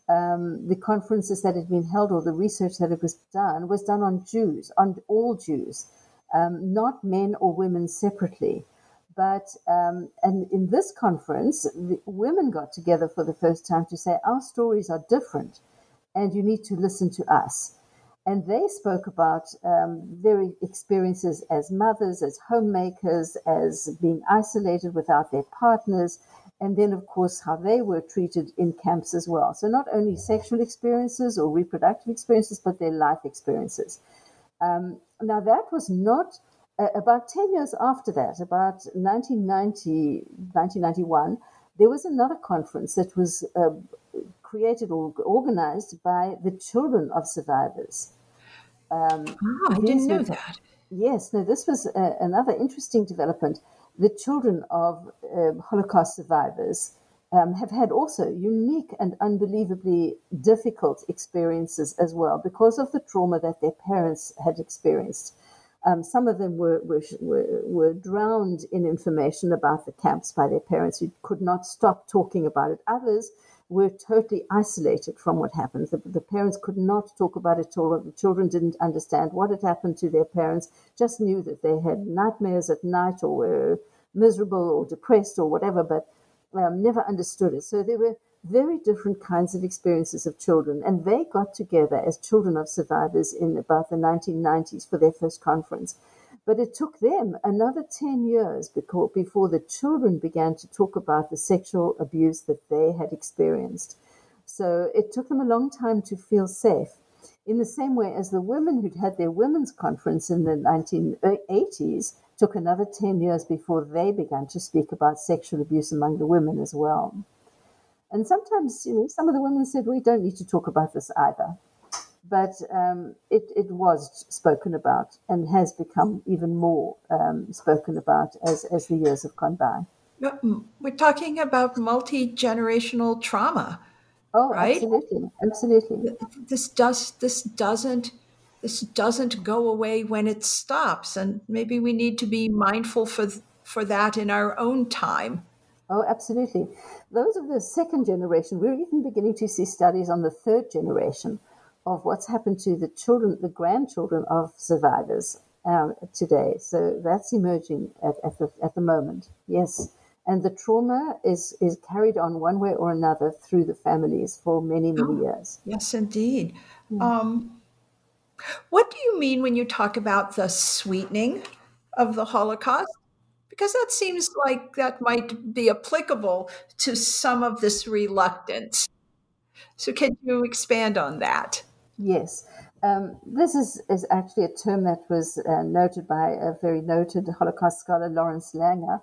um, the conferences that had been held or the research that was done was done on Jews, on all Jews, um, not men or women separately. But um, and in this conference, women got together for the first time to say our stories are different, and you need to listen to us. And they spoke about um, their experiences as mothers, as homemakers, as being isolated without their partners, and then, of course, how they were treated in camps as well. So, not only sexual experiences or reproductive experiences, but their life experiences. Um, now, that was not uh, about 10 years after that, about 1990, 1991, there was another conference that was uh, created or organized by the children of survivors. Um, oh, I didn't know that. Yes, no, this was uh, another interesting development. The children of uh, Holocaust survivors um, have had also unique and unbelievably difficult experiences as well because of the trauma that their parents had experienced. Um, some of them were, were, were, drowned in information about the camps by their parents who could not stop talking about it. Others were totally isolated from what happened. The, the, parents could not talk about it at all. The children didn't understand what had happened to their parents, just knew that they had nightmares at night or were miserable or depressed or whatever, but um, never understood it. So there were very different kinds of experiences of children. And they got together as children of survivors in about the 1990s for their first conference. But it took them another 10 years before the children began to talk about the sexual abuse that they had experienced. So it took them a long time to feel safe. In the same way as the women who'd had their women's conference in the 1980s took another 10 years before they began to speak about sexual abuse among the women as well. And sometimes, you know, some of the women said, we don't need to talk about this either but um, it, it was spoken about and has become even more um, spoken about as, as the years have gone by. We're talking about multi generational trauma. Oh, right? absolutely, absolutely. This does this doesn't this doesn't go away when it stops, and maybe we need to be mindful for for that in our own time. Oh, absolutely. Those of the second generation, we're even beginning to see studies on the third generation of what's happened to the children, the grandchildren of survivors uh, today. So that's emerging at, at, the, at the moment. Yes. And the trauma is, is carried on one way or another through the families for many, many oh, years. Yes, indeed. Mm. Um, what do you mean when you talk about the sweetening of the Holocaust? Because that seems like that might be applicable to some of this reluctance. So, can you expand on that? Yes. Um, this is, is actually a term that was uh, noted by a very noted Holocaust scholar, Lawrence Langer,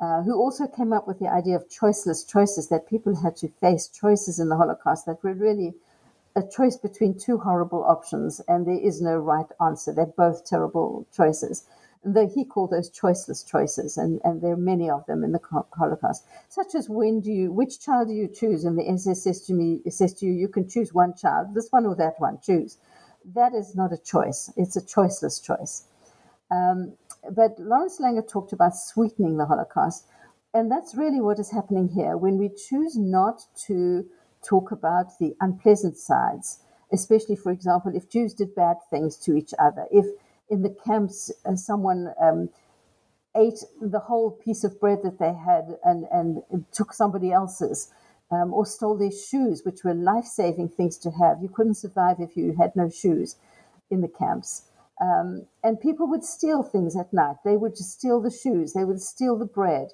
uh, who also came up with the idea of choiceless choices, that people had to face choices in the Holocaust that were really a choice between two horrible options, and there is no right answer. They're both terrible choices. Though he called those choiceless choices, and, and there are many of them in the Holocaust, such as when do you, which child do you choose? And the SS says to me, says to you, you can choose one child, this one or that one, choose. That is not a choice; it's a choiceless choice. Um, but Lawrence Langer talked about sweetening the Holocaust, and that's really what is happening here when we choose not to talk about the unpleasant sides, especially, for example, if Jews did bad things to each other, if in the camps uh, someone um, ate the whole piece of bread that they had and, and took somebody else's. Um, or stole their shoes, which were life saving things to have. You couldn't survive if you had no shoes in the camps. Um, and people would steal things at night. They would just steal the shoes, they would steal the bread.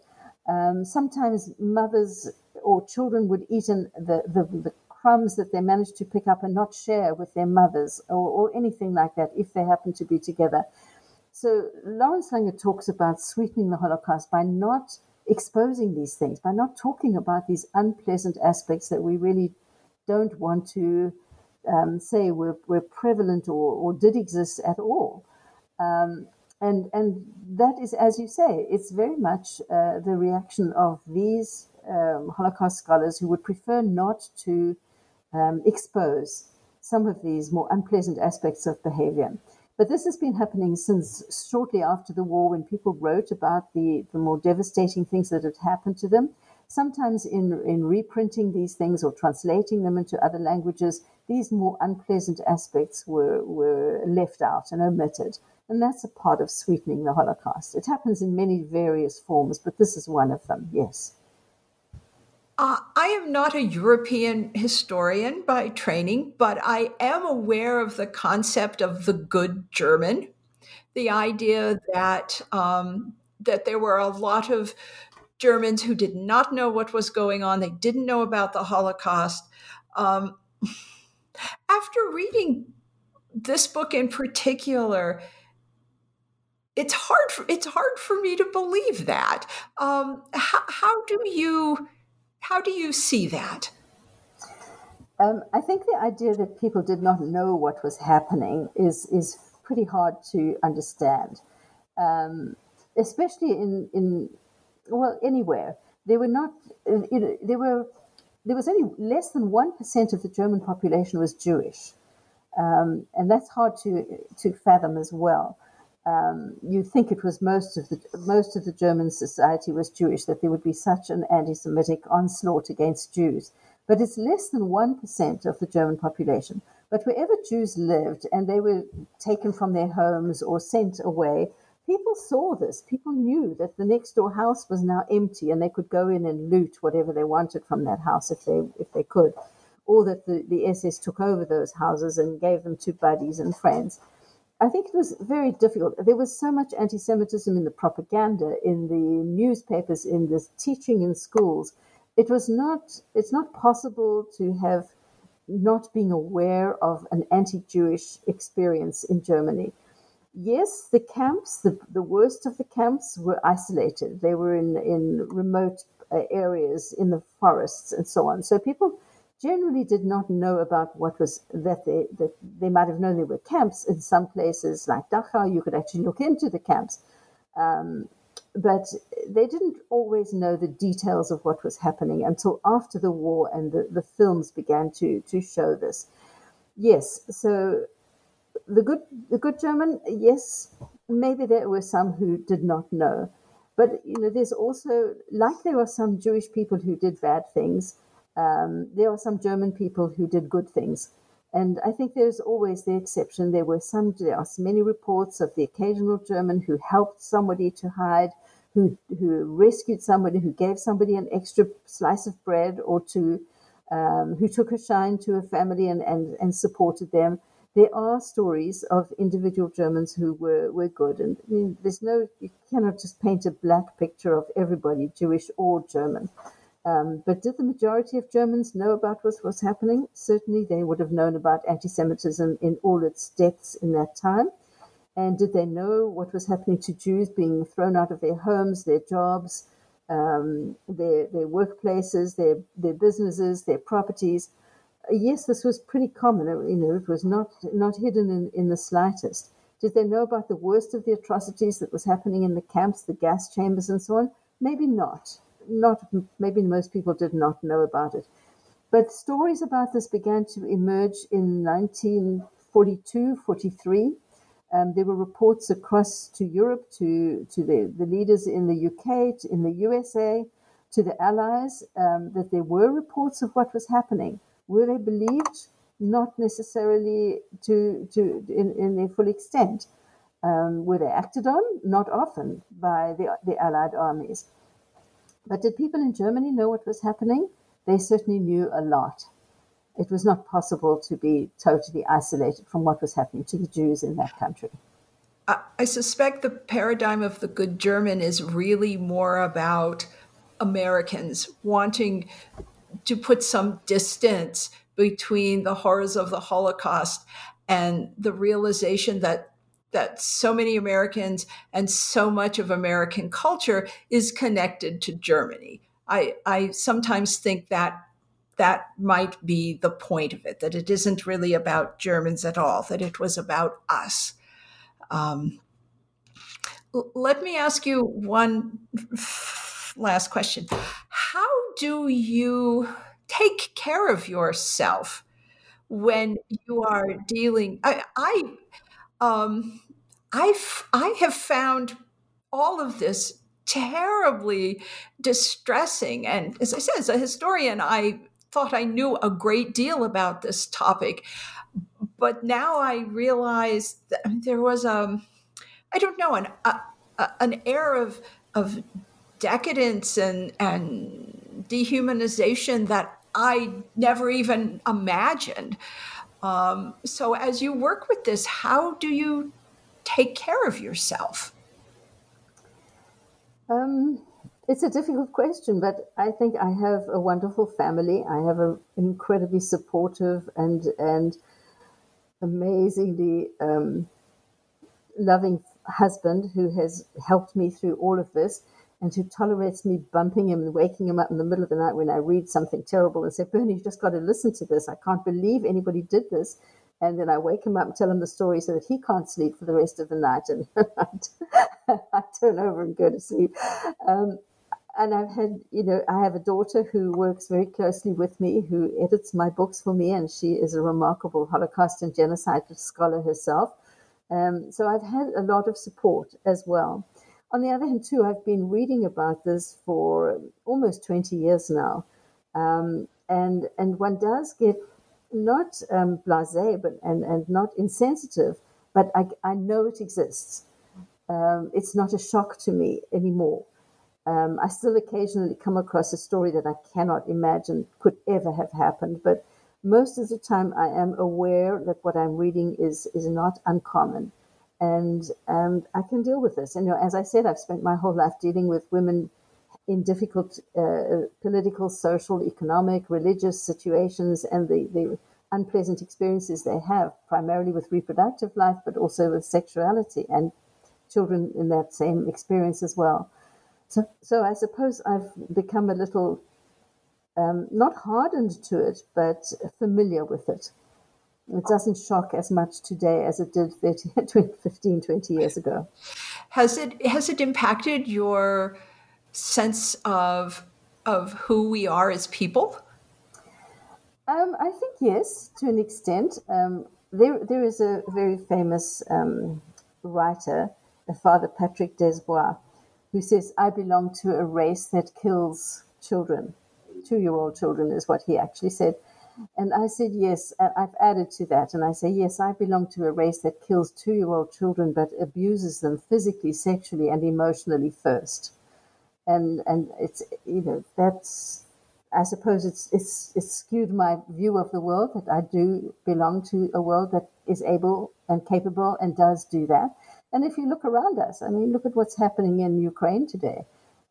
Um, sometimes mothers or children would eat in the, the, the, crumbs that they managed to pick up and not share with their mothers or, or anything like that if they happen to be together. So Lawrence Langer talks about sweetening the Holocaust by not exposing these things, by not talking about these unpleasant aspects that we really don't want to um, say were, were prevalent or, or did exist at all. Um, and, and that is, as you say, it's very much uh, the reaction of these um, Holocaust scholars who would prefer not to um, expose some of these more unpleasant aspects of behavior. But this has been happening since shortly after the war when people wrote about the, the more devastating things that had happened to them. Sometimes in, in reprinting these things or translating them into other languages, these more unpleasant aspects were, were left out and omitted. And that's a part of sweetening the Holocaust. It happens in many various forms, but this is one of them, yes. Uh, I am not a European historian by training, but I am aware of the concept of the good German, the idea that um, that there were a lot of Germans who did not know what was going on. They didn't know about the Holocaust. Um, after reading this book in particular, it's hard. For, it's hard for me to believe that. Um, how, how do you? How do you see that? Um, I think the idea that people did not know what was happening is is pretty hard to understand, um, especially in in well anywhere. There were not you know there were there was only less than one percent of the German population was Jewish, um, and that's hard to to fathom as well um, you think it was most of the most of the German society was Jewish that there would be such an anti-Semitic onslaught against Jews, but it's less than one percent of the German population. But wherever Jews lived and they were taken from their homes or sent away, people saw this. People knew that the next door house was now empty and they could go in and loot whatever they wanted from that house if they if they could, or that the, the SS took over those houses and gave them to buddies and friends. I think it was very difficult. There was so much anti Semitism in the propaganda, in the newspapers, in the teaching in schools. It was not, it's not possible to have not being aware of an anti Jewish experience in Germany. Yes, the camps, the, the worst of the camps, were isolated. They were in, in remote uh, areas, in the forests, and so on. So people generally did not know about what was that they that they might have known there were camps in some places like Dachau. You could actually look into the camps, um, but they didn't always know the details of what was happening until after the war and the, the films began to to show this. Yes, so the good the good German, yes, maybe there were some who did not know. But you know, there's also like there were some Jewish people who did bad things um, there are some German people who did good things. And I think there's always the exception. There were some, there are many reports of the occasional German who helped somebody to hide, who, who rescued somebody, who gave somebody an extra slice of bread or two, um, who took a shine to a family and, and, and supported them. There are stories of individual Germans who were, were good. And I mean, there's no, you cannot just paint a black picture of everybody, Jewish or German. Um, but did the majority of Germans know about what was happening? Certainly, they would have known about anti Semitism in all its depths in that time. And did they know what was happening to Jews being thrown out of their homes, their jobs, um, their, their workplaces, their, their businesses, their properties? Yes, this was pretty common. You know, it was not, not hidden in, in the slightest. Did they know about the worst of the atrocities that was happening in the camps, the gas chambers, and so on? Maybe not. Not maybe most people did not know about it. But stories about this began to emerge in 1942, 43. Um, there were reports across to Europe, to, to the, the leaders in the UK, to, in the USA, to the Allies, um, that there were reports of what was happening. Were they believed? Not necessarily to, to in, in their full extent. Um, were they acted on? Not often by the, the Allied armies. But did people in Germany know what was happening? They certainly knew a lot. It was not possible to be totally isolated from what was happening to the Jews in that country. I suspect the paradigm of the good German is really more about Americans wanting to put some distance between the horrors of the Holocaust and the realization that that so many Americans and so much of American culture is connected to Germany. I, I sometimes think that that might be the point of it, that it isn't really about Germans at all, that it was about us. Um, let me ask you one last question. How do you take care of yourself when you are dealing? I, I, um, I've, I have found all of this terribly distressing. And as I said, as a historian, I thought I knew a great deal about this topic. But now I realize that there was a, um, don't know, an, a, an air of, of decadence and and dehumanization that I never even imagined. Um, so, as you work with this, how do you take care of yourself? Um, it's a difficult question, but I think I have a wonderful family. I have an incredibly supportive and and amazingly um, loving husband who has helped me through all of this and who tolerates me bumping him and waking him up in the middle of the night when I read something terrible and say, Bernie, you've just got to listen to this. I can't believe anybody did this. And then I wake him up and tell him the story so that he can't sleep for the rest of the night. And I turn over and go to sleep. Um, and I've had, you know, I have a daughter who works very closely with me, who edits my books for me, and she is a remarkable Holocaust and genocide scholar herself. Um, so I've had a lot of support as well. On the other hand, too, I've been reading about this for almost 20 years now. Um, and, and one does get not um, blasé but, and, and not insensitive, but I, I know it exists. Um, it's not a shock to me anymore. Um, I still occasionally come across a story that I cannot imagine could ever have happened, but most of the time I am aware that what I'm reading is is not uncommon and um, I can deal with this. And you know, as I said, I've spent my whole life dealing with women in difficult uh, political, social, economic, religious situations, and the, the unpleasant experiences they have, primarily with reproductive life, but also with sexuality and children in that same experience as well. So, so I suppose I've become a little um, not hardened to it, but familiar with it. It doesn't shock as much today as it did 30, 20, 15, 20 years ago. Has it has it impacted your sense of of who we are as people? Um, I think yes, to an extent. Um, there, there is a very famous um, writer, Father Patrick Desbois, who says, "I belong to a race that kills children. Two-year-old children is what he actually said." And I said, yes. And I've added to that. And I say, yes, I belong to a race that kills two year old children, but abuses them physically, sexually, and emotionally first. And, and it's, you know, that's, I suppose it's, it's, it's skewed my view of the world that I do belong to a world that is able and capable and does do that. And if you look around us, I mean, look at what's happening in Ukraine today.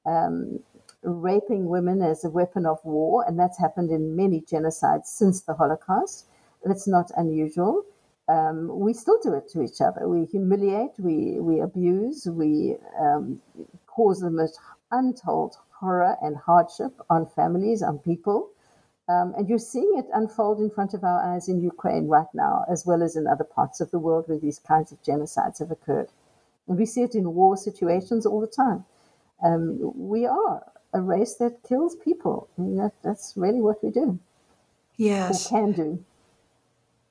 Um, raping women as a weapon of war, and that's happened in many genocides since the Holocaust. That's not unusual. Um, we still do it to each other. We humiliate, we, we abuse, we um, cause the most untold horror and hardship on families, on people. Um, and you're seeing it unfold in front of our eyes in Ukraine right now, as well as in other parts of the world where these kinds of genocides have occurred. And we see it in war situations all the time. Um, we are a race that kills people. I mean, that, that's really what we do. Yes. Or can do.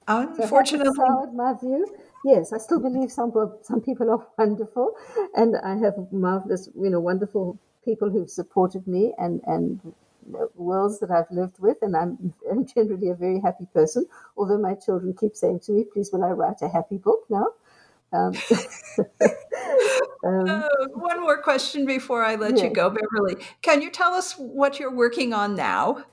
Unfortunately. So my view. Yes, I still believe some some people are wonderful, and I have marvelous, you know, wonderful people who've supported me and and worlds that I've lived with, and I'm, I'm generally a very happy person. Although my children keep saying to me, "Please, will I write a happy book now?" Um, um, uh, one more question before I let you go, Beverly. Can you tell us what you're working on now?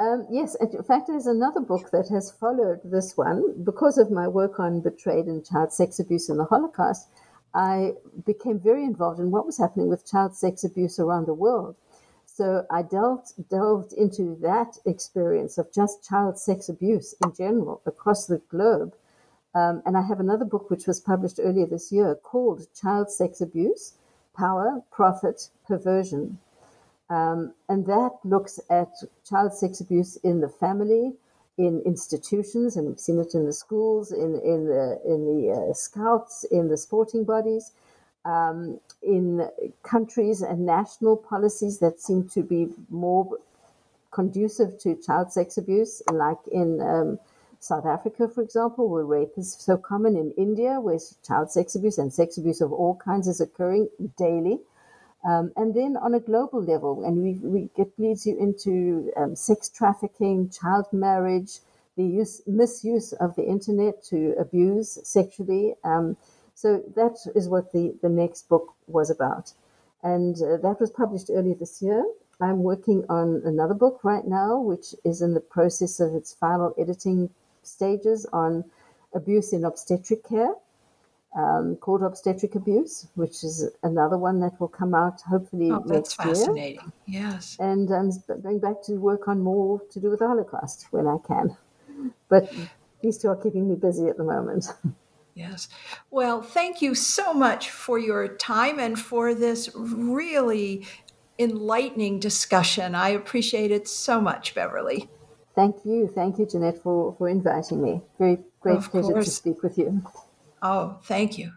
Um, yes, in fact, there's another book that has followed this one. Because of my work on betrayed and child sex abuse in the Holocaust, I became very involved in what was happening with child sex abuse around the world. So I delved, delved into that experience of just child sex abuse in general across the globe. Um, and I have another book which was published earlier this year called Child Sex Abuse Power, Profit, Perversion. Um, and that looks at child sex abuse in the family, in institutions, and we've seen it in the schools, in, in the, in the uh, scouts, in the sporting bodies, um, in countries and national policies that seem to be more conducive to child sex abuse, like in um, South Africa, for example, where rape is so common, in India, where child sex abuse and sex abuse of all kinds is occurring daily. Um, and then on a global level, and we, we it leads you into um, sex trafficking, child marriage, the use, misuse of the internet to abuse sexually. Um, so that is what the, the next book was about. And uh, that was published earlier this year. I'm working on another book right now, which is in the process of its final editing stages on abuse in obstetric care um, called obstetric abuse, which is another one that will come out hopefully oh, next year. That's fascinating. Yes. And I'm um, going back to work on more to do with the Holocaust when I can. But these two are keeping me busy at the moment. Yes. Well, thank you so much for your time and for this really enlightening discussion. I appreciate it so much, Beverly. Thank you. Thank you, Jeanette, for, for inviting me. Very great of pleasure course. to speak with you. Oh, thank you.